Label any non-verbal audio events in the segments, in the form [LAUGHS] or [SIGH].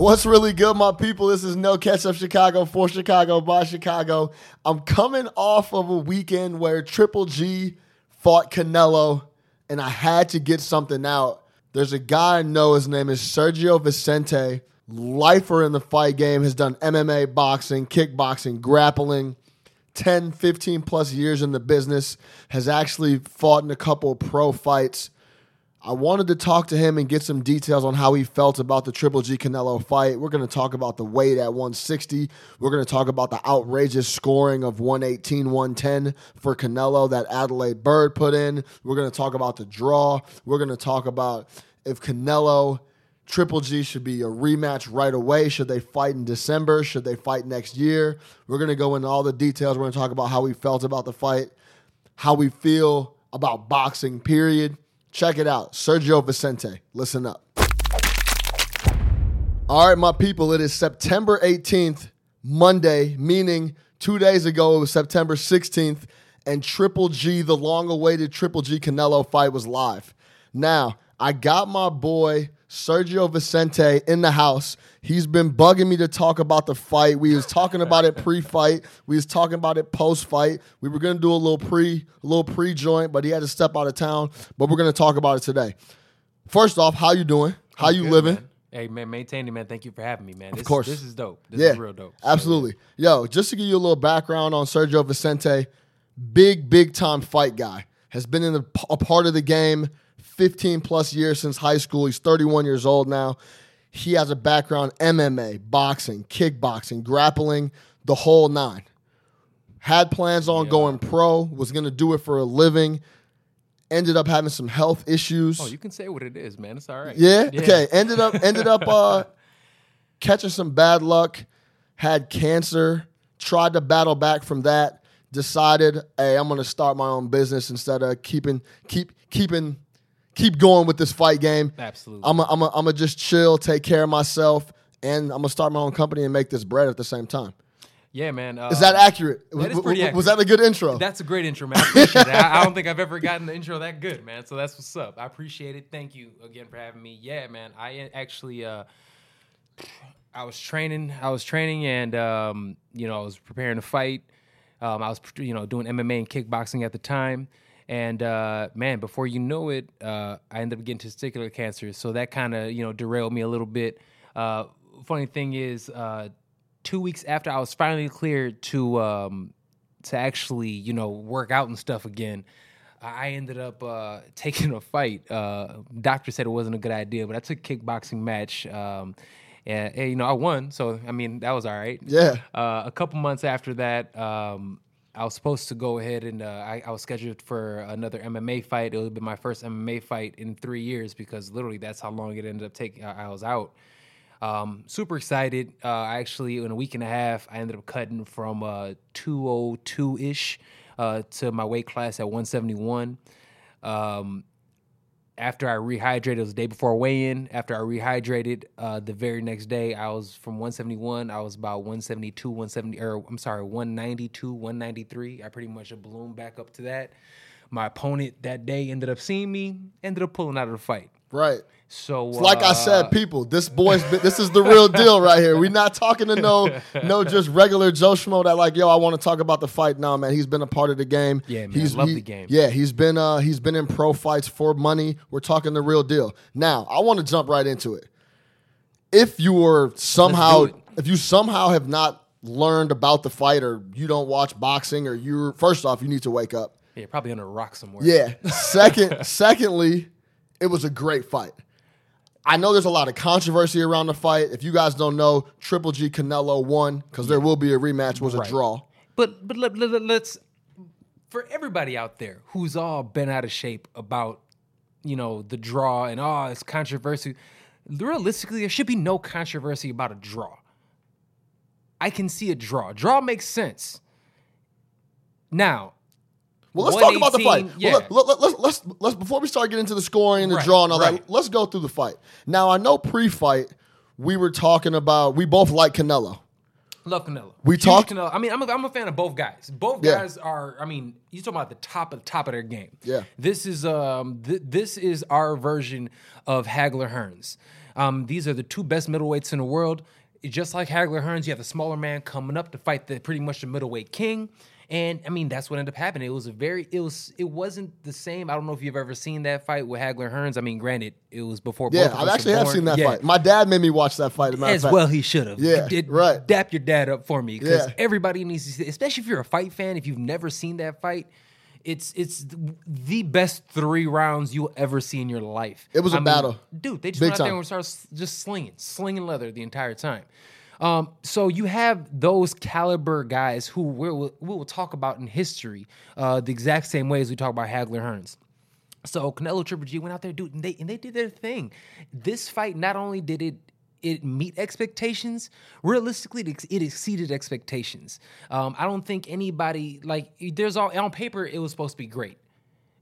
What's really good, my people? This is No Catch Up Chicago for Chicago by Chicago. I'm coming off of a weekend where Triple G fought Canelo, and I had to get something out. There's a guy I know, his name is Sergio Vicente, lifer in the fight game, has done MMA, boxing, kickboxing, grappling, 10, 15 plus years in the business, has actually fought in a couple pro fights. I wanted to talk to him and get some details on how he felt about the Triple G Canelo fight. We're going to talk about the weight at 160. We're going to talk about the outrageous scoring of 118 110 for Canelo that Adalaide Byrd put in. We're going to talk about the draw. We're going to talk about if Canelo Triple G should be a rematch right away. Should they fight in December? Should they fight next year? We're going to go into all the details. We're going to talk about how we felt about the fight, how we feel about boxing, period. Check it out. Sergio Vicente. Listen up. All right, my people, it is September 18th, Monday, meaning two days ago it was September 16th, and Triple G, the long awaited Triple G Canelo fight, was live. Now, I got my boy Sergio Vicente in the house. He's been bugging me to talk about the fight. We was talking about it pre-fight. We was talking about it post-fight. We were gonna do a little pre, a little pre-joint, but he had to step out of town. But we're gonna talk about it today. First off, how you doing? How I'm you good, living? man. Hey man, maintaining man. Thank you for having me, man. This, course. this is dope. This yeah, is real dope. Absolutely. Yo, just to give you a little background on Sergio Vicente, big, big time fight guy. Has been in the, a part of the game 15 plus years since high school. He's 31 years old now. He has a background MMA, boxing, kickboxing, grappling, the whole nine. Had plans on Yeah. going pro, was going to do it for a living. Ended up having some health issues. Oh, you can say what it is, man. It's all right. Yeah? Okay. Ended up ended up uh [LAUGHS] catching some bad luck, had cancer, tried to battle back from that, decided, hey, I'm gonna start my own business instead of keeping keep keeping keep going with this fight game. Absolutely. I'm a, I'm gonna just chill, take care of myself, and I'm gonna start my own company and make this bread at the same time. yeah, man. Uh, Is that accurate? that is W- pretty w- Was that a good intro? That's a great intro, man. I appreciate it. I, I don't think I've ever gotten the intro that good, man. So that's what's up. I appreciate it. Thank you again for having me. Yeah, man. I actually, uh, I was training. I was training, and um, you know, I was preparing to fight. Um, I was, you know, doing MMA and kickboxing at the time. And uh, man, before you know it, uh, I ended up getting testicular cancer. So that kind of, you know, derailed me a little bit. Uh, funny thing is, uh, two weeks after I was finally cleared to um, to actually, you know, work out and stuff again, I ended up uh, [LAUGHS] taking a fight. Uh, doctor said it wasn't a good idea, but I took a kickboxing match. Um, and, and, you know, I won. So, I mean, that was all right. yeah. Uh, a couple months after that, um, I was supposed to go ahead and uh, I, I was scheduled for another MMA fight. It would be my first MMA fight in three years because literally that's how long it ended up taking. I, I was out. Um, super excited. Uh, actually, in a week and a half, I ended up cutting from uh, 202 ish uh, to my weight class at 171. Um, after I rehydrated, it was the day before weigh-in. After I rehydrated, uh, the very next day, I was from 171. I was about 172, 170, or I'm sorry, 192, 193. I pretty much ballooned back up to that. My opponent that day ended up seeing me, ended up pulling out of the fight. Right. So, Like I uh, said, people, this boy's been, this is the real deal right here. We're not talking to no [LAUGHS] no just regular Joe Schmo that like, yo, I want to talk about the fight. No, man, he's been a part of the game. Yeah, man, he's love he- the game. Yeah, he's been uh he's been in pro fights for money. We're talking the real deal. Now, I want to jump right into it. If you were somehow if you somehow have not learned about the fight or you don't watch boxing or you're first off, you need to wake up. yeah, probably under a rock somewhere. Yeah. Second, [LAUGHS] secondly, it was a great fight. I know there's a lot of controversy around the fight. If you guys don't know, Triple G Canelo won because there will be a rematch. Was a draw. But but let, let, let's for everybody out there who's all been out of shape about you know the draw and oh it's controversy. Realistically, there should be no controversy about a draw. I can see a draw. Draw makes sense. Now, Well, let's talk about the fight. yeah. Well, let, let, let's, let's let's before we start getting into the scoring and the Right, draw and all right. that. Let's go through the fight. Now, I know pre-fight we were talking about we both like Canelo. Love Canelo. We talked- Canelo. I mean, I'm a, I'm a fan of both guys. Both Yeah. guys are. I mean, you talking about the top of the top of their game. Yeah. This is um th- this is our version of Hagler Hearns. Um, these are the two best middleweights in the world. Just like Hagler Hearns, you have the smaller man coming up to fight the pretty much the middleweight king. And I mean, that's what ended up happening. It was a very, it was, it wasn't the same. I don't know if you've ever seen that fight with Hagler Hearns. I mean, granted, it was before. Yeah, both of I've actually have born. seen that Yeah. fight. My dad made me watch that fight. As, a matter of As fact. well, he should have. Yeah, right. Dap your dad up for me because Yeah. everybody needs to see, especially if you're a fight fan. If you've never seen that fight, it's it's the best three rounds you'll ever see in your life. It was a a battle. dude. They just Big went out there and started just slinging, slinging leather the entire time. Um, so you have those caliber guys who we'll, we will talk about in history uh, the exact same way as we talk about Hagler Hearns. So Canelo Triple G went out there, dude, and they and they did their thing. This fight not only did it it meet expectations, realistically, it, it exceeded expectations. Um, I don't think anybody like there's all on paper it was supposed to be great,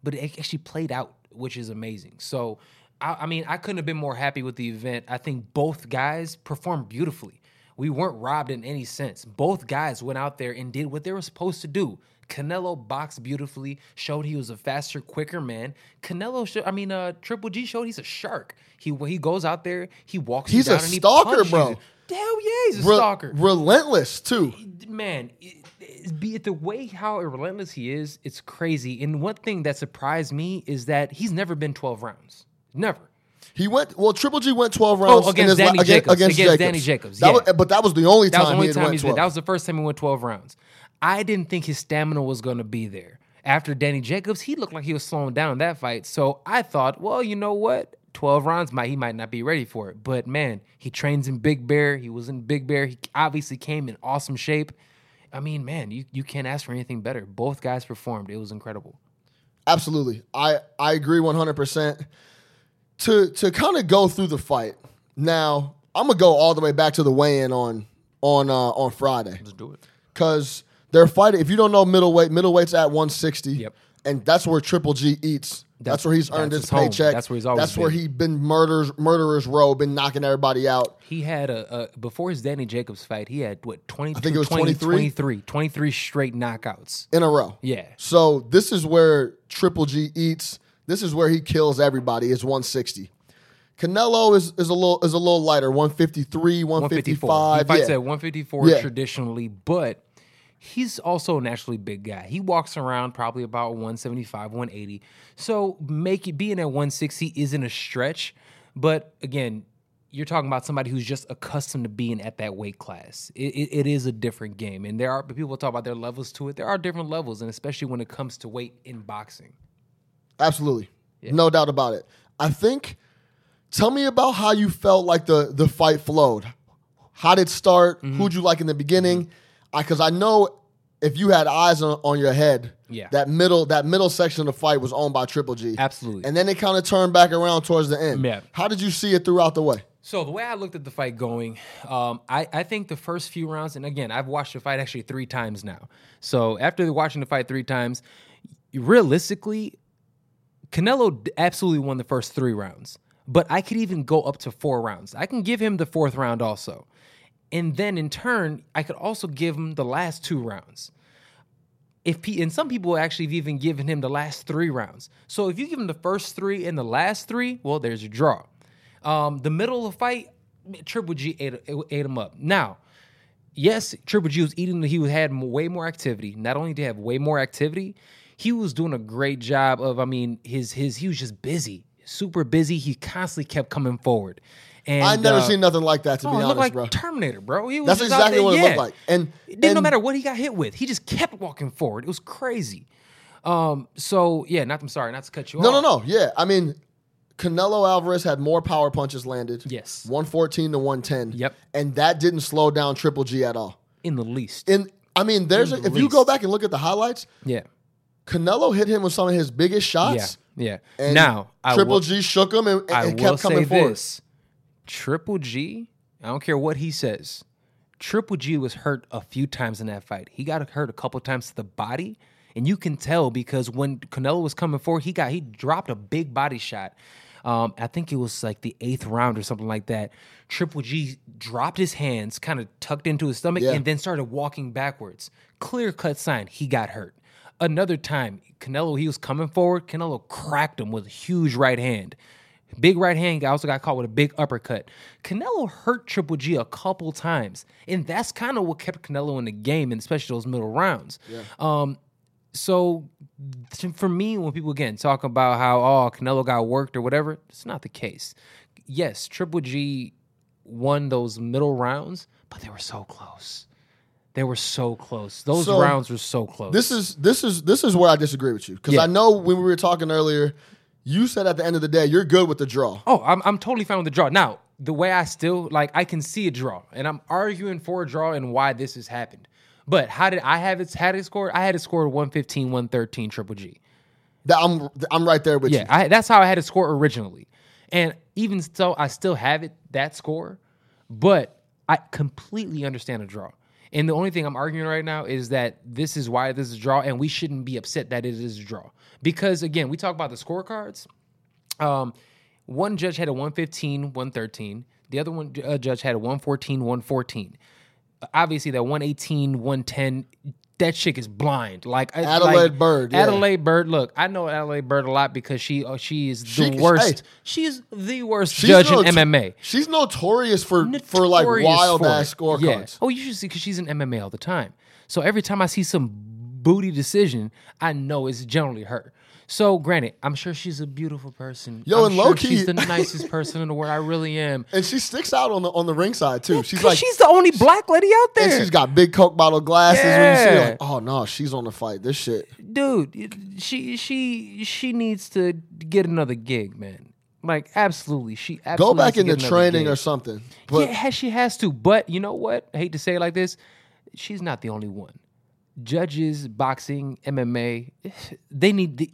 but it actually played out, which is amazing. So. I, I mean, I couldn't have been more happy with the event. I think both guys performed beautifully. We weren't robbed in any sense. Both guys went out there and did what they were supposed to do. Canelo boxed beautifully, showed he was a faster, quicker man. Canelo, show, I mean, uh, Triple G showed he's a shark. He he goes out there, he walks. He's a he stalker, punches bro. you. Hell yeah, he's a Re- stalker. relentless too. Man, it, it, be it the way how relentless he is, it's crazy. And one thing that surprised me is that he's never been twelve rounds. Never. He went well. Triple G went twelve oh, rounds Oh, against his Danny la- Jacobs. Against, Against Jacobs. Danny Jacobs, That yeah. was, but that was the only That time was the only he time went he's 12. been. That was the first time he went 12 rounds. I didn't think his stamina was going to be there. After Danny Jacobs, he looked like he was slowing down that fight. So I thought, well, you know what? 12 rounds, might he might not be ready for it. But man, he trains in Big Bear. He was in Big Bear. He obviously came in awesome shape. I mean, man, you, you can't ask for anything better. Both guys performed. It was incredible. Absolutely, I I agree one hundred percent. To to kind of go through the fight now, I'm gonna go all the way back to the weigh-in on on uh, on Friday Let's do it. because they're fighting. If you don't know middleweight, middleweight's at 160. Yep. And that's where Triple G eats. That's, That's- where he's earned his his paycheck. That's where he's always That's where been. he been murders murderers row, been knocking everybody out. He had a, a before his Danny Jacobs fight, he had what 22, think it was 20, 23? 23, 23 straight knockouts. in a row. Yeah. So this is where Triple G eats. This is where he kills everybody. Is 160. Canelo is, is a little is a little lighter. 153, 154. 155. He fights yeah. at 154 Yeah. traditionally, but he's also a naturally big guy. He walks around probably about 175, 180. So make it being at 160 isn't a stretch, but again, you're talking about somebody who's just accustomed to being at that weight class. It, it, it is a different game, and there are people talk about their levels to it. There are different levels, and especially when it comes to weight in boxing. Absolutely. No doubt about it. I think tell me about how you felt like the the fight flowed. How did it start? Mm-hmm. Who'd you like in the beginning? Because I know if you had eyes on, on your head, Yeah. that middle that middle section of the fight was owned by Triple G. Absolutely. And then it kind of turned back around towards the end. Yeah. How did you see it throughout the way? So the way I looked at the fight going, um, I, I think the first few rounds, and again, I've watched the fight actually three times now. So after watching the fight three times, realistically, Canelo absolutely won the first three rounds. But I could even go up to four rounds. I can give him the fourth round also. And then in turn, I could also give him the last two rounds. If he, and some people actually have even given him the last three rounds. So if you give him the first three and the last three, well, there's a draw. Um, the middle of the fight, Triple G ate, ate him up. Now, yes, Triple G was eating. He had way more activity. Not only did he have way more activity, he was doing a great job of. I mean, his his he was just busy, super busy. He constantly kept coming forward. And I never uh, seen nothing like that to oh, be honest, looked like bro. Terminator, bro. He was That's exactly there, what it yeah. looked like. And, It didn't no matter what he got hit with, he just kept walking forward. It was crazy. Um, so yeah, not I'm sorry, not to cut you No, off. no, no. No. Yeah, I mean, Canelo Alvarez had more power punches landed. Yes. 114 to 110. Yep. And that didn't slow down Triple G at all. In the least. And I mean, there's a, the if you go back and look at the highlights, yeah. Canelo hit him with some of his biggest shots. Yeah. And now Triple will, G shook him and, and- I and will kept coming say forward. this. Triple G, I don't care what he says. Triple G was hurt a few times in that fight. He got hurt a couple times to the body, and you can tell because when Canelo was coming forward, he got he dropped a big body shot. Um, I think it was like the eighth round or something like that. Triple G dropped his hands, kind of tucked into his stomach, Yeah. and then started walking backwards. Clear cut sign he got hurt. Another time, Canelo, he was coming forward. Canelo cracked him with a huge right hand. Big right hand guy also got caught with a big uppercut. Canelo hurt Triple G a couple times, and that's kind of what kept Canelo in the game, and especially those middle rounds. Um, so for me, when people again talk about how oh Canelo got worked or whatever, it's not the case. Yes, Triple G won those middle rounds, but they were so close. They were so close. Those So, rounds were so close. This is this is this is where I disagree with you because Yeah. I know when we were talking earlier, you said at the end of the day you're good with the draw. Oh, I'm I'm totally fine with the draw. Now, the way I still like I can see a draw, and I'm arguing for a draw and why this has happened. But how did I have it had it scored? I had it scored 115, 113 triple G. That I'm I'm right there with Yeah, you. I, that's how I had it score originally. And even so, I still have it that score, but I completely understand a draw. And the only thing I'm arguing right now is that this is why this is a draw, and we shouldn't be upset that it is a draw. Because again, we talk about the scorecards. Um, one judge had a 115, 113. The other one uh, judge had a 114, 114. Obviously, that 118, 110, that chick is blind. Like Adalaide like, Byrd, yeah. Adalaide Byrd. Look, I know Adalaide Byrd a lot because she uh, she is the worst. hey. she is the worst She's judge in MMA. She's notorious for for like Notorious wild for ass scorecards. Yeah. Oh, you should see because she's in MMA all the time. So every time I see some booty decision, I know it's generally her. So granted, I'm sure she's a beautiful person. Yo, I'm and sure low-key- she's the [LAUGHS] nicest person in the world. I really am. And she sticks out on the on the ringside too. She's 'Cause like she's the only black lady out there. and she's got big Coke bottle glasses. Yeah. When you see her, like, oh no, she's on the fight. This shit. dude she she she needs to get another gig man like absolutely she Go back into training gig. or something. But yeah has- she has to but you know what I hate to say it like this she's not the only one judges boxing mma [SIGHS] they need the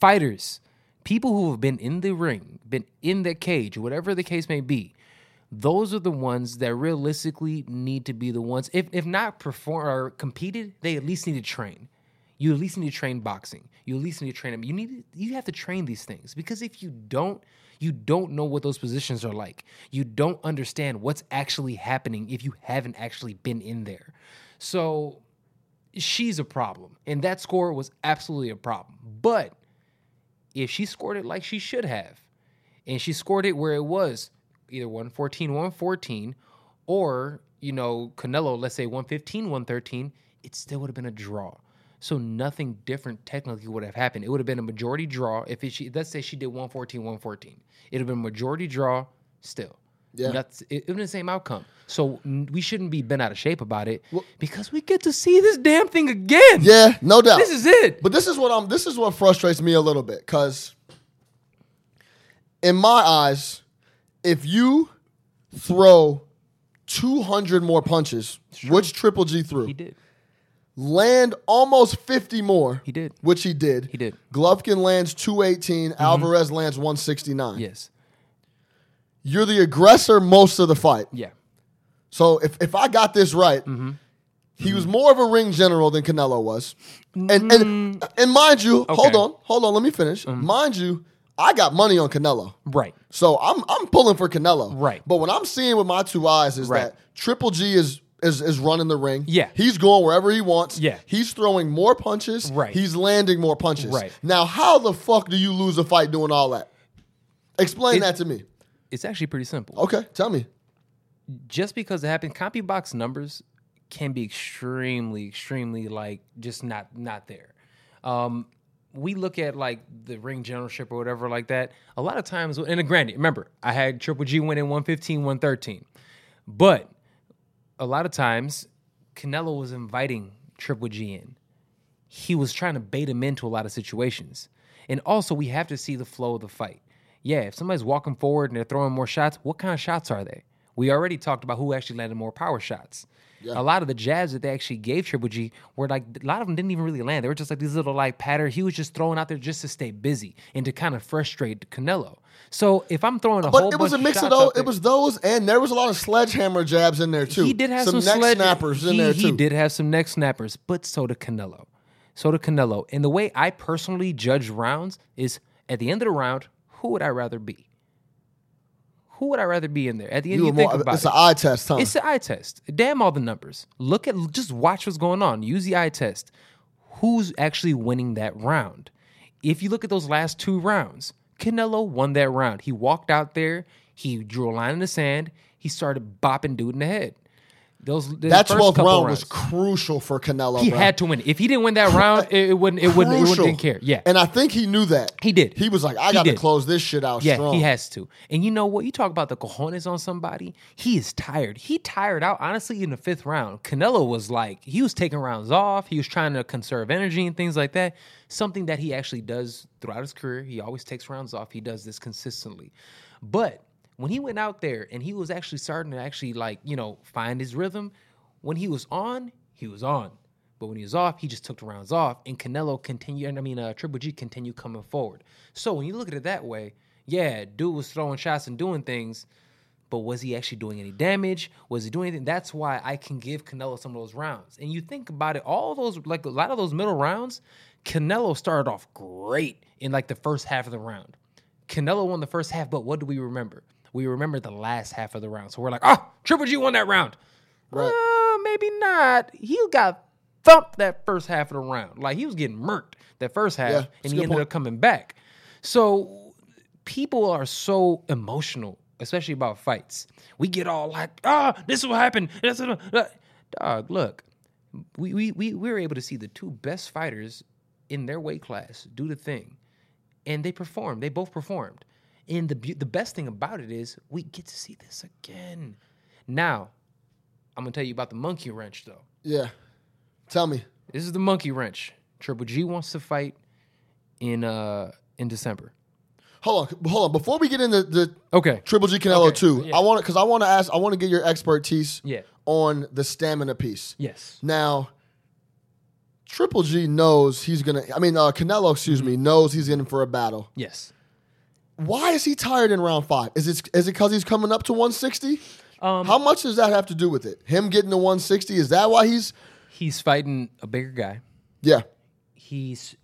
fighters people who have been in the ring been in the cage whatever the case may be those are the ones that realistically need to be the ones if, if not perform or competed they at least need to train. You at least need to train boxing. You at least need to train them you need you have to train these things because if you don't you don't know what those positions are like. You don't understand what's actually happening if you haven't actually been in there. So she's a problem and that score was absolutely a problem. But if she scored it like she should have. And she scored it where it was either 114 114 or you know canelo let's say 115 113 it still would have been a draw. So nothing different technically would have happened. It would have been a majority draw. If it, she let's say she did 114 114 it would have been a majority draw still Yeah. That's, it, it would have been the same outcome so we shouldn't be bent out of shape about it because we get to see this damn thing again yeah, no doubt. this is it But this is what I'm. This is what frustrates me a little bit because, in my eyes, if you throw 200 more punches, which Triple G threw, he did land almost 50 more, he did which he did. he did Golovkin lands 218. Mm-hmm. Alvarez lands 169. yes You're the aggressor most of the fight. yeah So if, if I got this right, Mm-hmm. he was more of a ring general than Canelo was. And and and mind you, hold Mm. Okay. Mm-hmm. on, hold on, let me finish. Mind you, I got money on Canelo. right So I'm I'm pulling for Canelo. Right. But what I'm seeing with my two eyes is Right. that Triple G is is is running the ring. Yeah. He's going wherever he wants. Yeah. He's throwing more punches. Right. He's landing more punches. Right. Now, how the fuck do you lose a fight doing all that? Explain It- that to me. It's actually pretty simple Okay, tell me. just because it happened, CompuBox numbers can be extremely, extremely like just not not there. Um, we look at like the ring generalship or whatever like that. A lot of times, and granted, remember I had Triple G winning 115, 113, but a lot of times Canelo was inviting Triple G in. He was trying to bait him into a lot of situations. And also, we have to see the flow of the fight. Yeah, if somebody's walking forward and they're throwing more shots, what kind of shots are they? We already talked about who actually landed more power shots. A lot of the jabs that they actually gave Triple G were like a lot of them didn't even really land. They were just like these little like patter. He was just throwing out there just to stay busy and to kind of frustrate Canelo. So if I'm throwing a whole But it was a mix of those. It was those, and there was a lot of sledgehammer jabs in there too. he did have some, some neck snappers in he, there too. He did have some neck snappers, but so did Canelo. So did Canelo. And the way I personally judge rounds is at the end of the round, who would I rather be? Who would I rather be in there? At the end, You you, think more- about it's it. an eye test, huh? It's an eye test. Damn all the numbers. Look at just watch what's going on. Use the eye test. Who's actually winning that round? If you look at those last two rounds, Canelo won that round. He walked out there, he drew a line in the sand, he started bopping dude in the head. Those that 12th round rounds, was crucial for Canelo. he bro. had to win. If he didn't win that round, [LAUGHS] it, it wouldn't. It wouldn't. It wouldn't. Care. Yeah. And I think he knew that. He did. He was like, I got to close this shit out Yeah, strong. he has to. And you know what? You talk about the cojones on somebody. He is tired. He tired out. Honestly, in the fifth round, Canelo was like he was taking rounds off. He was trying to conserve energy and things like that. Something that he actually does throughout his career. He always takes rounds off. He does this consistently. But when he went out there and he was actually starting to actually like you know find his rhythm, when he was on, he was on. But when he was off, he just took the rounds off, and Canelo continued. I mean, uh, Triple G continued coming forward. So when you look at it that way, yeah, dude was throwing shots and doing things, but was he actually doing any damage? Was he doing anything? That's why I can give Canelo some of those rounds. And you think about it, all those like a lot of those middle rounds, Canelo started off great in like the first half of the round. Canelo won the first half, but what do we remember? We remember the last half of the round. So we're like, ah, Triple G won that round. Right. Uh, maybe not. He got thumped that first half of the round. Like he was getting murked that first half, Yeah, and he ended point. up coming back. So people are so emotional, especially about fights. We get all like, ah, this is what happened. This is what-" Dog, look, we, we, we, we were able to see the two best fighters in their weight class do the thing. And they performed. They both performed. And the, beau- the best thing about it is we get to see this again. Now, I'm to tell you about the monkey wrench, though. Yeah. Tell me. This is the monkey wrench. Triple G wants to fight in uh in December. Hold on. Hold on. Before we get into the Okay. Triple G Canelo Okay, 2, yeah. I want to, because I want to ask, I want to get your expertise Yeah. on the stamina piece. Yes. Now, Triple G knows he's to, I mean, uh, Canelo, excuse Mm-hmm. me, knows he's in for a battle. Yes. Why is he tired in round five? Is it is it because he's coming up to 160? Um, How much does that have to do with it? Him getting to 160? Is that why he's, he's fighting a bigger guy. yeah. He's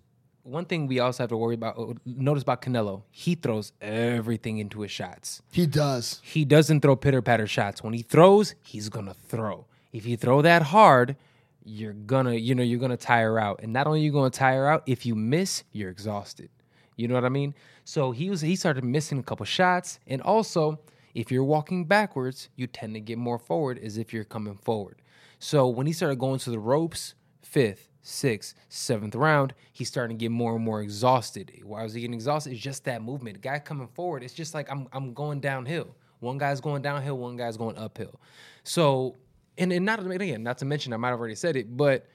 one thing we also have to worry about. uh, Notice about Canelo. He throws everything into his shots. He does. He doesn't throw pitter patter shots. When he throws, he's gonna throw. If you throw that hard, you're gonna, you know, you're gonna tire out. And not only are you gonna tire out, if you miss, you're exhausted. You know what I mean? So he was he started missing a couple shots. And also, if you're walking backwards, you tend to get more forward as if you're coming forward. So when he started going to the ropes, fifth, sixth, seventh round, he's starting to get more and more exhausted. Why was he getting exhausted? It's just that movement. The guy coming forward, it's just like I'm I'm going downhill. One guy's going downhill, one guy's going uphill. So and, and not again, not to mention, I might have already said it, but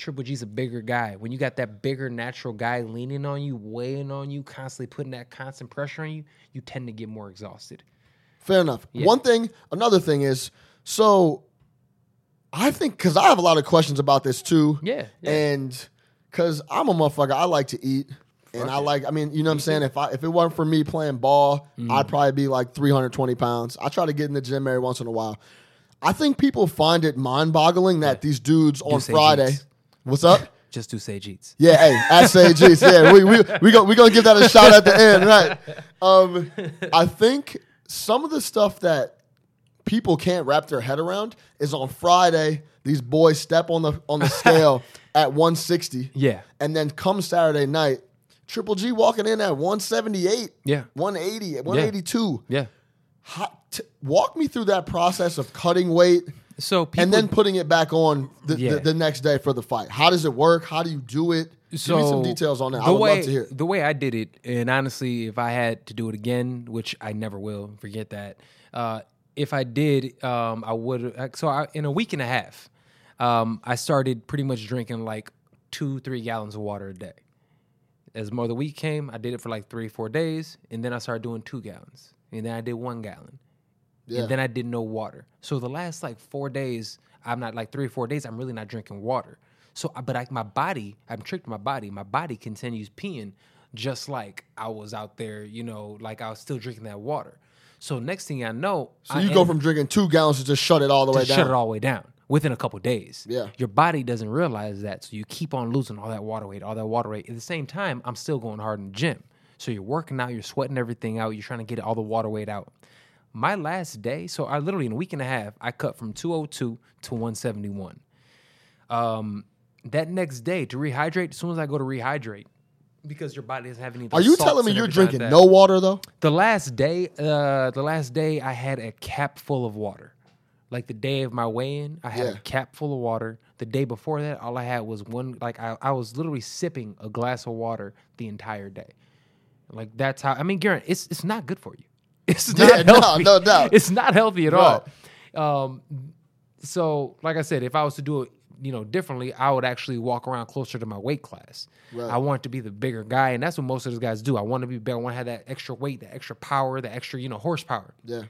Triple G's a bigger guy. When you got that bigger natural guy leaning on you, weighing on you, constantly putting that constant pressure on you, you tend to get more exhausted. Fair enough. One thing, another thing is, so I think because I have a lot of questions about this too. Yeah, yeah. And because I'm a motherfucker, I like to eat. And I like, I mean, you know what I'm saying? If I if it weren't for me playing ball, Mm. I'd probably be like 320 pounds. I try to get in the gym every once in a while. I think people find it mind boggling that these dudes on Friday. What's up? [LAUGHS] Just do Sage Eats. Yeah, hey, at Say G's. [LAUGHS] Yeah, we we we go we gonna give that a shout at the end, right? Um, I think some of the stuff that people can't wrap their head around is on Friday. These boys step on the on the [LAUGHS] scale at 160, Yeah. and then come Saturday night, Triple G walking in at 178, Yeah. 180, 182. Yeah. How, t- walk me through that process of cutting weight So people and then putting it back on the, Yeah. the, the next day for the fight. How does it work? How do you do it? so Give me some details on that. I would way, love to hear. The way I did it, and honestly, if I had to do it again, which I never will, forget that. Uh, if I did, um, I would. So I, in a week and a half, um, I started pretty much drinking like two, three gallons of water a day. As more the week came, I did it for like three, four days, and then I started doing two gallons, and then I did one gallon. Yeah. and then I did no water. So the last like four days, I'm not like three or four days, I'm really not drinking water. So, but I, my body, I'm tricked my body. My body continues peeing just like I was out there, you know, like I was still drinking that water. So next thing I know, So I you go am- from drinking two gallons to just shut it all the way down. shut it all the way down within a couple days. Yeah. Your body doesn't realize that. So you keep on losing all that water weight, all that water weight. At the same time, I'm still going hard in the gym. So you're working out, you're sweating everything out, you're trying to get all the water weight out. My last day, so I literally in a week and a half, I cut from 202 to 171. Um, that next day to rehydrate, as soon as I go to rehydrate, because your body doesn't have any. Are you telling me you're everything like drinking no water though? The last day, uh, the last day I had a cap full of water. Like the day of my weigh-in, I had Yeah. a cap full of water. The day before that, all I had was one. Like I, I was literally sipping a glass of water the entire day. Like that's how. I mean, Garrett, it's it's not good for you. It's [LAUGHS] not Yeah, no, healthy. no doubt. It's not healthy at Right. all. Um, so like I said, if I was to do it, you know, differently, I would actually walk around closer to my weight class. Right. I want to be the bigger guy, and that's what most of those guys do. I want to be bigger. I want to have that extra weight, that extra power, the extra, you know, horsepower. Yeah.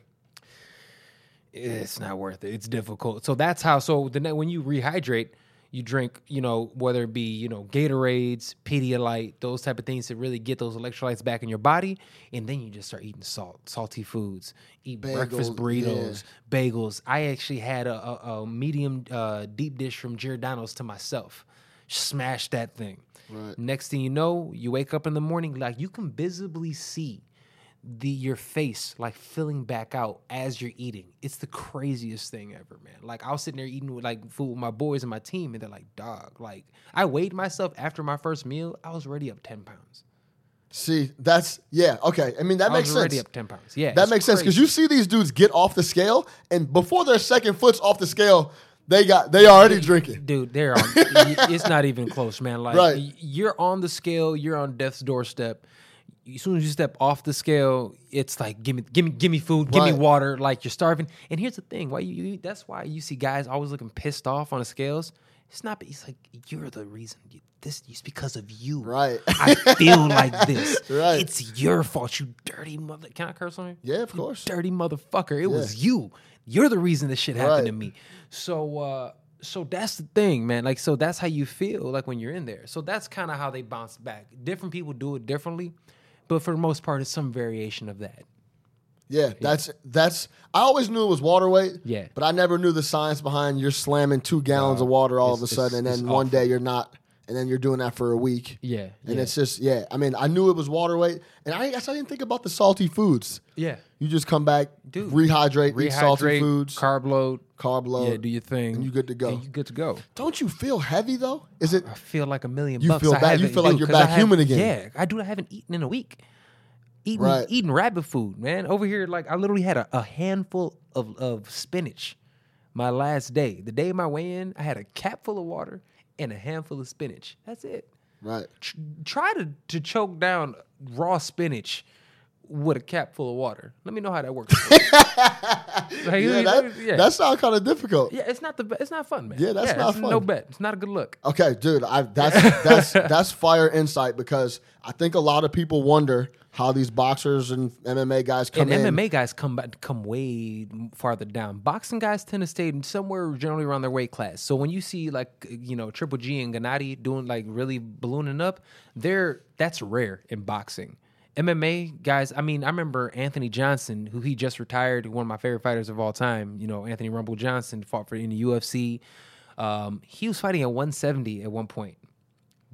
It's not worth it. It's difficult. So that's how. So the when you rehydrate, you drink, you know, whether it be you know Gatorades, Pedialyte, those type of things to really get those electrolytes back in your body, and then you just start eating salt, salty foods, eat breakfast Bagels, burritos, bagels. I actually had a, a, a medium uh, deep dish from Giordano's to myself. Smash that thing. Right. Next thing you know, you wake up in the morning, like you can visibly see the your face like filling back out as you're eating. It's the craziest thing ever, man. Like I was sitting there eating with like food with my boys and my team, and they're like, dog, like I weighed myself after my first meal, I was already up 10 pounds. See, that's yeah, okay. I mean that I makes sense. up 10 pounds. Yeah. That makes sense because you see these dudes get off the scale, and before their second foot's off the scale, they got they already drinking. Dude, they're on. [LAUGHS] it's not even close, man. Like Right. you're on the scale, you're on death's doorstep. As soon as you step off the scale, it's like give me, give me, give me food, give me water. Like you're starving. And here's the thing: why you, you that's why you see guys always looking pissed off on the scales. It's not. It's like you're the reason. You, this is because of you. Right. I feel like this. [LAUGHS] Right. It's your fault. You dirty mother. Can I curse on you? Yeah, of course. dirty motherfucker. It was you. You're the reason this shit happened to Right. me. So uh so that's the thing, man. Like so that's how you feel like when you're in there. So that's kind of how they bounce back. Different people do it differently, but for the most part it's some variation of that. Yeah, that's that's. I always knew it was water weight. Yeah. but I never knew the science behind you're slamming two gallons of water all of a it's- sudden, and it's- then one awful. day you're not, and then you're doing that for a week. Yeah. And yeah. it's just yeah. I mean, I knew it was water weight, and I guess I didn't think about the salty foods. yeah. You just come back, Dude, rehydrate, eat salty Rehydrate, foods, carb load. carb load. Yeah, do your thing. and you good to go. And you good to go. Don't you feel heavy though? Is it? I feel like a million You bucks. feel back- you feel like dude, you're back have- human again. Yeah, I do. I haven't eaten in a week. Eating Right. eating rabbit food, man. Over here, like I literally had a, a handful of, of spinach. My last day, the day of my weigh-in, I had a cap full of water and a handful of spinach. That's it. Right. Tr- try to to choke down raw spinach with a cap full of water. Let me know how that works. [LAUGHS] Like, Yeah, you- that, yeah. that sounds kind of difficult. yeah, it's not the it's not fun, man. Yeah, that's not it's No bet. It's not a good look. Okay, dude, I, that's that's [LAUGHS] that's fire insight because I think a lot of people wonder how these boxers and MMA guys come and in. MMA guys come come way farther down. Boxing guys tend to stay somewhere generally around their weight class. So when you see like you know Triple G and Gennady doing like really ballooning up, they're that's rare in boxing. MMA guys, I mean, I remember Anthony Johnson, who he just retired, one of my favorite fighters of all time. You know, Anthony Rumble Johnson fought for in the UFC. Um, he was fighting at 170 at one point.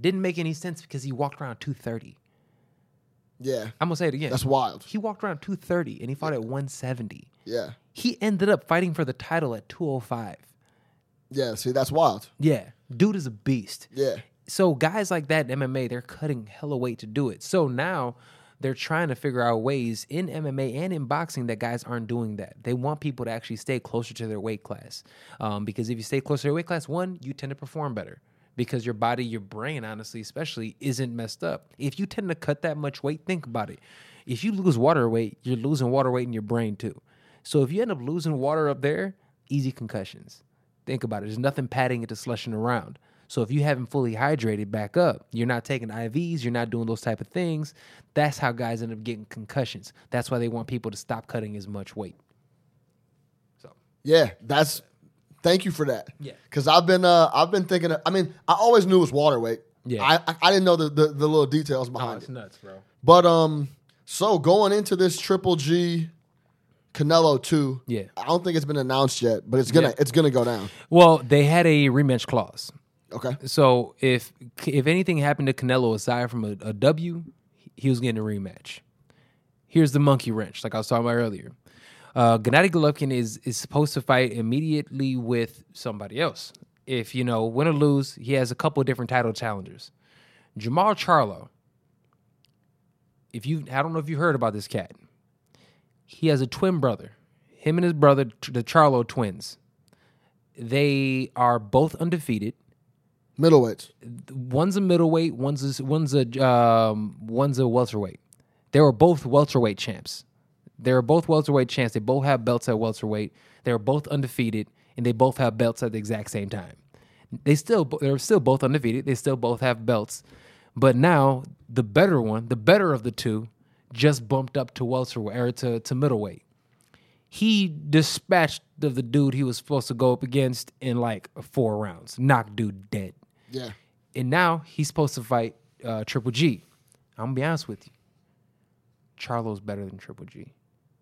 Didn't make any sense because he walked around 230. Yeah, I'm gonna say it again. that's wild. He walked around 230 and he fought at 170. Yeah, He ended up fighting for the title at 205. yeah. See, that's wild. Yeah, dude is a beast. Yeah, So guys like that in MMA, they're cutting hella weight to do it. So now they're trying to figure out ways in MMA and in boxing that guys aren't doing that. They want people to actually stay closer to their weight class. Um, because if you stay closer to your weight class, one, you tend to perform better because your body, your brain, honestly, especially, isn't messed up. If you tend to cut that much weight, think about it. If you lose water weight, you're losing water weight in your brain too. So if you end up losing water up there, easy concussions. Think about it. There's nothing padding it to slushing around. So if you haven't fully hydrated back up, you're not taking IVs, you're not doing those type of things. That's how guys end up getting concussions. That's why they want people to stop cutting as much weight. So yeah. That's. Thank you for that. Yeah. because I've been uh I've been thinking. Of, I mean, I always knew it was water weight. Yeah. I I, I didn't know the, the the little details behind it. It's nuts, bro. But um, so going into this Triple G Canelo two, Yeah. I don't think it's been announced yet, but it's gonna Yeah. it's gonna go down. Well, they had a rematch clause. Okay. So if if anything happened to Canelo aside from a, a W, he was getting a rematch. Here's the monkey wrench, like I was talking about earlier. Uh, Gennady Golovkin is is supposed to fight immediately with somebody else. If you know win or lose, he has a couple of different title challengers. Jermall Charlo. If you, I don't know if you heard about this cat. He has a twin brother. Him and his brother, the Charlo twins. They are both undefeated Middleweights. one's a middleweight, one's a, one's a um, one's a welterweight. They were both welterweight champs. They were both welterweight champs. They both have belts at welterweight. They're both undefeated, and they both have belts at the exact same time. They still they're still both undefeated. They still both have belts, but now the better one, the better of the two, just bumped up to welterweight or to to middleweight. He dispatched of the dude he was supposed to go up against in like four rounds, knocked dude dead Yeah. and now he's supposed to fight uh, Triple G. I'm gonna be honest with you. Charlo's better than Triple G.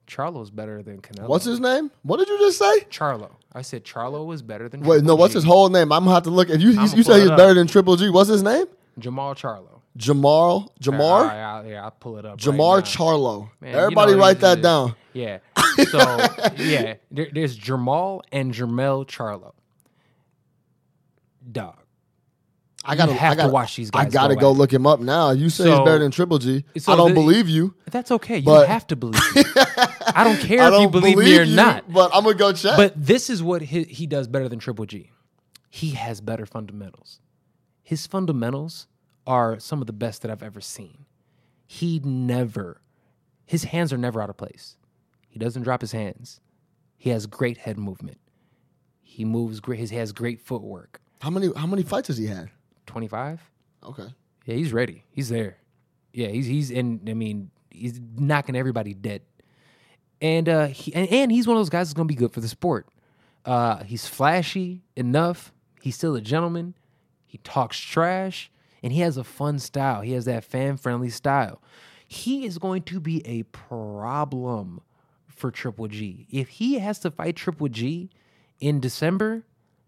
Charlo's better than Canelo. What's his name? What did you just say? Charlo? I said Charlo was better than. Wait, Triple no. What's G. his whole name? I'm gonna have to look. If you you, I'ma you pull say it he's up. better than Triple G, what's his name? Jermall Charlo. Jamal All Jamar. right, I'll- yeah, I'll pull it up. Jamar right now. Charlo. Man, you Everybody know write that down. Yeah. So [LAUGHS] yeah, there, there's Jermall and Jermell Charlo. Dog. I gotta You have I gotta to watch these guys. I gotta go go look him up now. You say he's better than Triple G. so I don't the- believe you. That's okay. You But- have to believe [LAUGHS] me. I don't care I if don't you believe, me or you, not. But I'm gonna go check. But this is what he, he does better than Triple G. He has better fundamentals. His fundamentals are some of the best that I've ever seen. He never, his hands are never out of place. He doesn't drop his hands. He has great head movement. He moves great. He has great footwork. how many how many fights has he had? 25? Okay. Yeah, he's ready. He's there. Yeah, he's he's and I mean he's knocking everybody dead. And uh he and, and he's one of those guys that's gonna be good for the sport. Uh he's flashy enough. He's still a gentleman. He talks trash and he has a fun style. He has that fan friendly style. He is going to be a problem for Triple G. If he has to fight Triple G in December,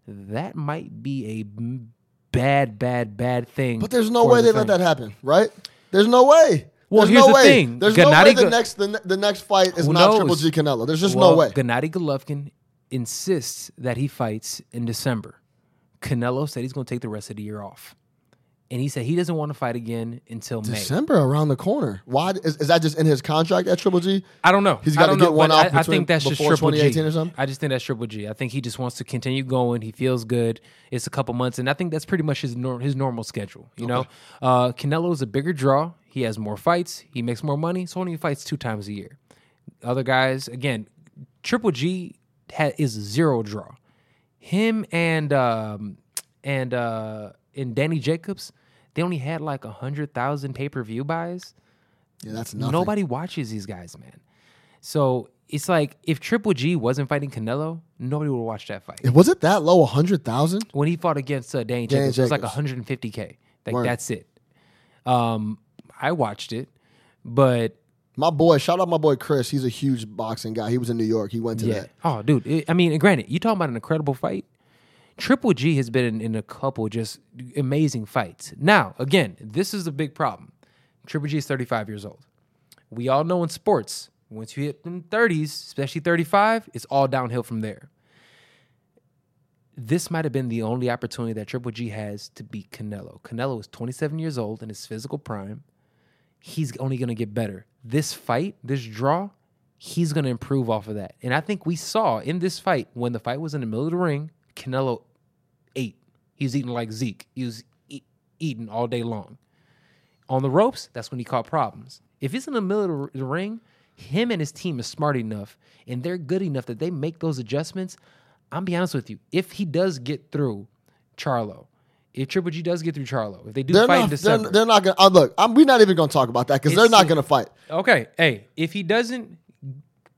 that might be a bad, bad, bad thing. But there's no way the they let that happen, right? There's no way. Well, There's here's no the way. thing. There's no way the next the, ne- the next fight is Who not knows? Triple G Canelo. There's just well, no way. Gennady Golovkin insists that he fights in December. Canelo said he's going to take the rest of the year off. And he said he doesn't want to fight again until May. December around the corner. Why is, is that just in his contract at Triple G? I don't know. He's gotta get know, one off I, I think that's just before Triple G. 2018 or something? I just think that's Triple G. I think he just wants to continue going. He feels good. It's a couple months, and I think that's pretty much his nor- his normal schedule. You know, uh, Canelo is a bigger draw. He has more fights. He makes more money, so only fights two times a year. Other guys, again, Triple G ha- is zero draw. Him and um, and uh, and Danny Jacobs, they only had like a hundred thousand pay per view buys. Yeah, that's nothing. Nobody watches these guys, man. So it's like if Triple G wasn't fighting Canelo, nobody would watch that fight. Was it that low? hundred thousand? When he fought against uh, Danny Danny Jacobs, it was like Jacobs. 150k. Like Word. that's it. Um, I watched it, but My boy, shout out my boy Chris. He's a huge boxing guy. He was in New York. He went to yeah. that. Oh, dude. it- I mean, granted, you talking about an incredible fight. Triple G has been in, in a couple just amazing fights. Now, again, this is a big problem. Triple G is 35 years old. We all know in sports, once you hit the 30s, especially 35, it's all downhill from there. This might have been the only opportunity that Triple G has to beat Canelo. Canelo is 27 years old in his physical prime. He's only going to get better. This fight, this draw, he's going to improve off of that. And I think we saw in this fight, when the fight was in the middle of the ring, Canelo ate. He was eating like Zeke. He was e- eating all day long. On the ropes, that's when he caught problems. If he's in the middle of the ring, him and his team is smart enough and they're good enough that they make those adjustments. I'm be honest with you. If he does get through Charlo, if Triple G does get through Charlo, if they do They're fight in not. They're, December, they're not gonna. Uh, look, I'm, we're not even gonna talk about that because they're not gonna fight. okay, hey, if he doesn't,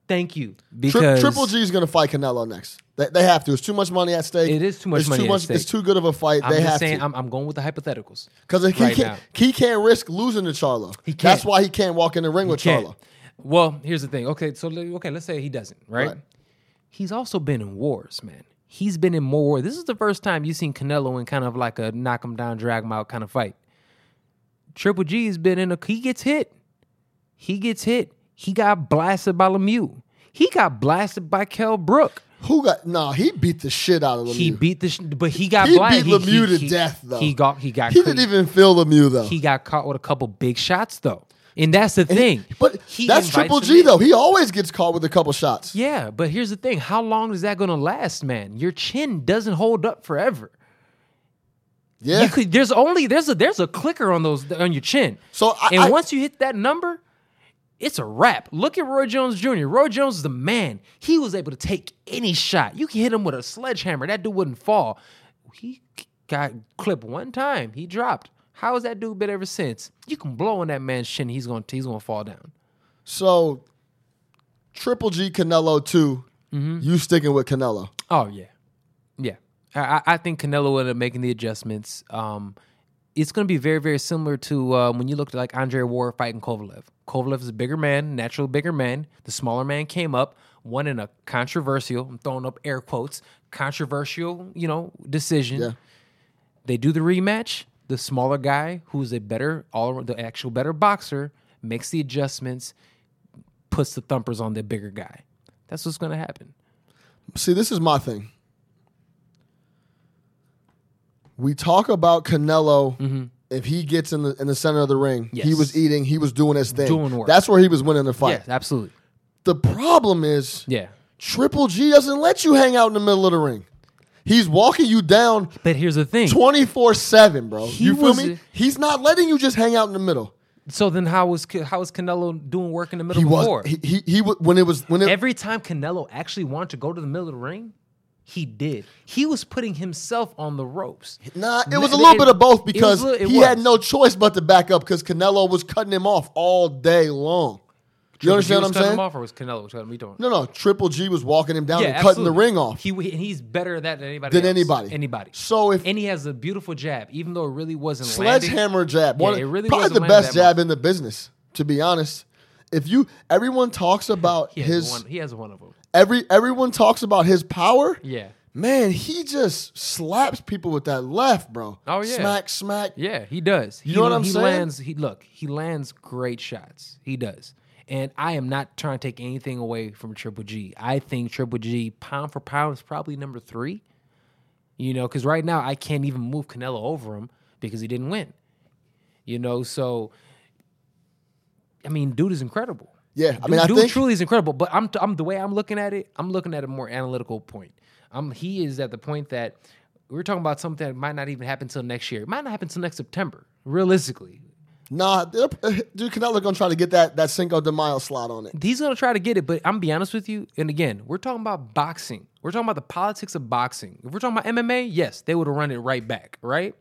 thank you Tri- because Triple G is gonna fight Canelo next. They, they have to. It's too much money at stake. It is too much it's money Too at much, stake. It's too good of a fight. I'm they just have saying, to. I'm, I'm going with the hypotheticals. Because he right can't. now. He can't risk losing to Charlo. He That's can't. That's why he can't walk in the ring with Can't. Charlo. Well, here's the thing. Okay, so le- okay, let's say he doesn't, right? Right. He's also been in wars, man. He's been in more. wars. This is the first time you've seen Canelo in kind of like a knock him down, drag him out kind of fight. Triple G's been in a. He gets hit. He gets hit. He got blasted by Lemieux. He got blasted by Kell Brook. Who got? Nah, he beat the shit out of Lemieux. He beat the, sh- but he got He blasted. beat Lemieux to death, though. He got, he got, He didn't even feel Lemieux though. he got caught with a couple big shots though, and that's the thing. but He that's Triple G though. He always gets caught with a couple shots. Yeah, but here's the thing: how long is that going to last, man? Your chin doesn't hold up forever. Yeah. You could. There's only there's a there's a clicker on those on your chin. So I- and I- once you hit that number, it's a wrap. Look at Roy Jones Jr. Roy Jones is the man. He was able to take any shot. You can hit him with a sledgehammer. That dude wouldn't fall. He got clipped one time. He dropped. How has that dude been ever since? You can blow on that man's chin. He's gonna he's gonna fall down. So Triple G Canelo 2 Mm-hmm. You sticking with Canelo? Oh yeah, yeah. I, I- think Canelo will end up making the adjustments. Um, it's going to be very, very similar to um, when you looked at like Andre Ward fighting Kovalev. Kovalev is a bigger man, natural bigger man. The smaller man came up, won in a controversial. I'm throwing up air quotes. Controversial, you know, decision. Yeah. They do the rematch. The smaller guy, who's a better, all the actual better boxer, makes the adjustments, puts the thumpers on the bigger guy. That's what's going to happen. See, this is my thing. We talk about Canelo. If he gets in the in the center of the ring, he Mm-hmm. Was eating, he was doing his thing. Doing work. That's where he was winning the fight. Yes, absolutely. The problem is Yeah. Triple G doesn't let you hang out in the middle of the ring. He's walking you down But here's the thing. 24 7, bro. He you feel me? a- He's not letting you just hang out in the middle. So then, how was how was Canelo doing work in the middle He was he, he he when it was when it Every time Canelo actually wanted to go to the middle of the ring, he did. He was putting himself on the ropes. Nah, it was a little it- bit of both was because little- he had no choice but to back up because Canelo was cutting him off all day long. You Triple understand was what I'm cutting saying? Him off or was Canelo was cutting? We don't. No, no. Triple G was walking him down yeah, and cutting the ring off. He and he's better at that than anybody. Than else. anybody. Anybody. So if and he has a beautiful jab, even though it really wasn't landing. sledgehammer jab, one Yeah, it really probably the best jab in the business, to be honest. If you everyone talks about He his one. He has one of them. Every everyone talks about his power. Yeah. Man, he just slaps people with that left, bro. Oh, yeah. Smack, smack. Yeah, he does. You he, know what I'm he saying? lands. He look. He lands great shots. He does. And I am not trying to take anything away from Triple G. I think Triple G, pound for pound, is probably number three. You know, because right now I can't even move Canelo over him because he didn't win. You know, so I mean, dude is incredible. Yeah, I Dude, mean, I dude think truly is incredible. But I'm, I'm the way I'm looking at it. I'm looking at a more analytical point. Um, he is at the point that we're talking about something that might not even happen till next year. It might not happen till next September. Realistically, nah, dude, Canelo gonna try to get that that Cinco de Mayo slot on it. he's gonna try to get it. But I'm gonna be honest with you. And again, we're talking about boxing. We're talking about the politics of boxing. If we're talking about MMA, yes, they would have run it right back. Right?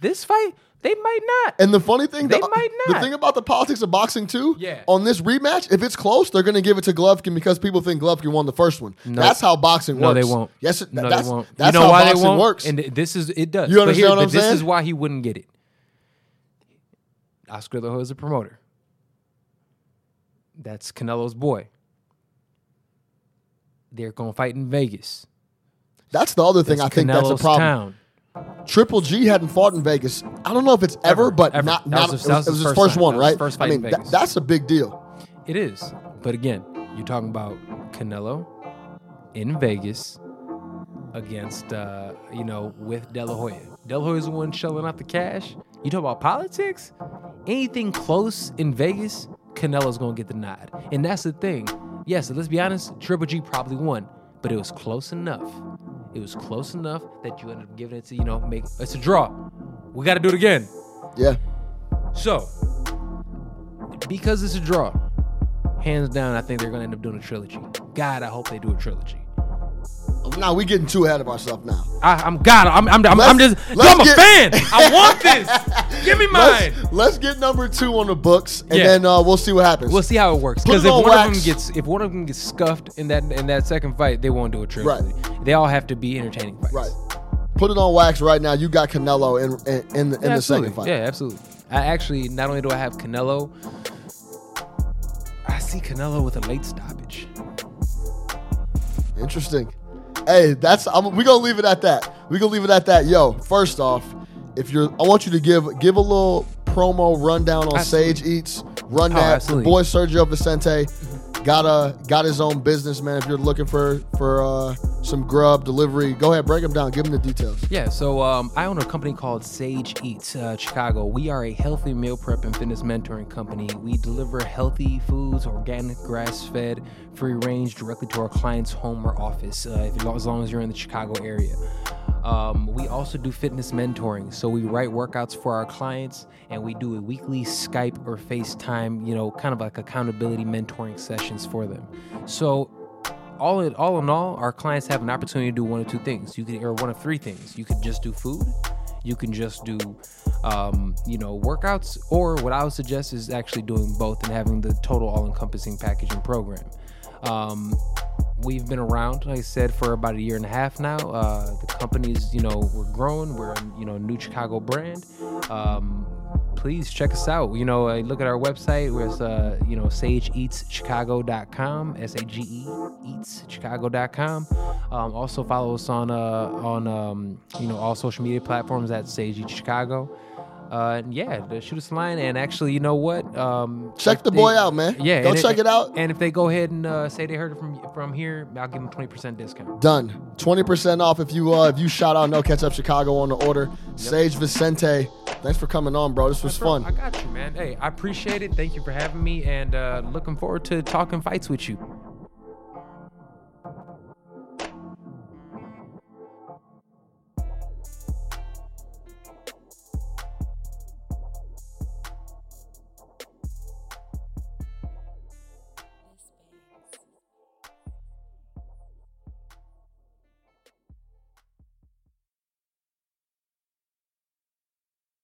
This fight, they might not. And the funny thing, They the, might the thing about the politics of boxing too, Yeah. on this rematch, if it's close, they're gonna give it to Golovkin because people think Golovkin won the first one. That's how boxing No, works. No, they won't. Yes, it- no, that's, they won't. That's you know how why boxing they won't? works. And this is it does. You But understand here- what I'm but This is why he wouldn't get it. Oscar De La Hoya is a promoter. That's Canelo's boy. They're gonna fight in Vegas. that's the other thing. That's I think that's a problem. town. Triple G hadn't fought in Vegas. I don't know if it's ever, Ever, but ever. not not. was his- it was, it was his first first one, That was his right? first I fight in mean, Vegas. that's a big deal. It is. But again, you're talking about Canelo in Vegas against uh, you know, with De La Hoya. De La Hoya's the one shelling out the cash. You talk about politics? Anything close in Vegas, Canelo's gonna get the nod. And that's the thing. Yes, let's be honest, Triple G probably won, but it was close enough. It was close enough that you ended up giving it to, you know, make it's a draw. We gotta do it again. Yeah. So, because it's a draw, hands down, I think they're gonna end up doing a trilogy. God, I hope they do a trilogy. Now we getting too ahead of ourselves now. I, I'm God. I'm, I'm, I'm, I'm just. let's I'm a get- fan. [LAUGHS] I want this. Give me mine. Let's, let's get number two on the books, and Yeah. then uh, we'll see what happens. We'll see how it works. Because if on one of them gets, if one of them gets scuffed in that in that second fight, they won't do a trilogy. They all have to be entertaining fights. right. Put it on wax right now. You got Canelo in in, in, the- in Yeah, the second fight. Yeah, absolutely. I actually not only do I have Canelo, I see Canelo with a late stoppage. Interesting. Hey, that's I'm, we gonna leave it at that. We gonna leave it at that. Yo, first off, if you're, I want you to give give a little promo rundown on Absolutely. Sage Eats. Run Oh, that. absolutely. Boy Sergio Vicente. Got a got his own business, man. If you're looking for for uh, some grub delivery, go ahead, break them down, give them the details. Yeah, so um, I own a company called Sage Eats uh, Chicago. We are a healthy meal prep and fitness mentoring company. We deliver healthy foods, organic, grass fed, free range directly to our client's home or office, uh, if, as long as you're in the Chicago area. Um, we also do fitness mentoring. So we write workouts for our clients and we do a weekly Skype or FaceTime, you know, kind of like accountability mentoring sessions for them. So all in all in all, our clients have an opportunity to do one of two things. You could or one of three things. You could just do food, you can just do um, you know workouts, or what I would suggest is actually doing both and having the total all-encompassing package and program. Um, we've been around, like I said, for about a year and a half now. Uh, the company's, you know, we're growing. We're, you know, new Chicago brand. Um, please check us out. You know, uh, look at our website where it's, uh, you know, sageeatschicago.com, S-A-G-E, eatschicago.com. Um, also follow us on, uh, on, um, you know, all social media platforms at Sage Chicago uh, yeah, shoot us a line. And actually, you know what? Um, check the boy out, man. Yeah, go check it, it, out. And if they go ahead and uh, say they heard it from from here, I'll give them twenty percent discount. Done. Twenty percent off if you uh, if you shout out No Catch Up Chicago on the order. Yep. Sage Vicente, thanks for coming on, bro. This was fun. I got you, man. Hey, I appreciate it. Thank you for having me, and uh, looking forward to talking fights with you.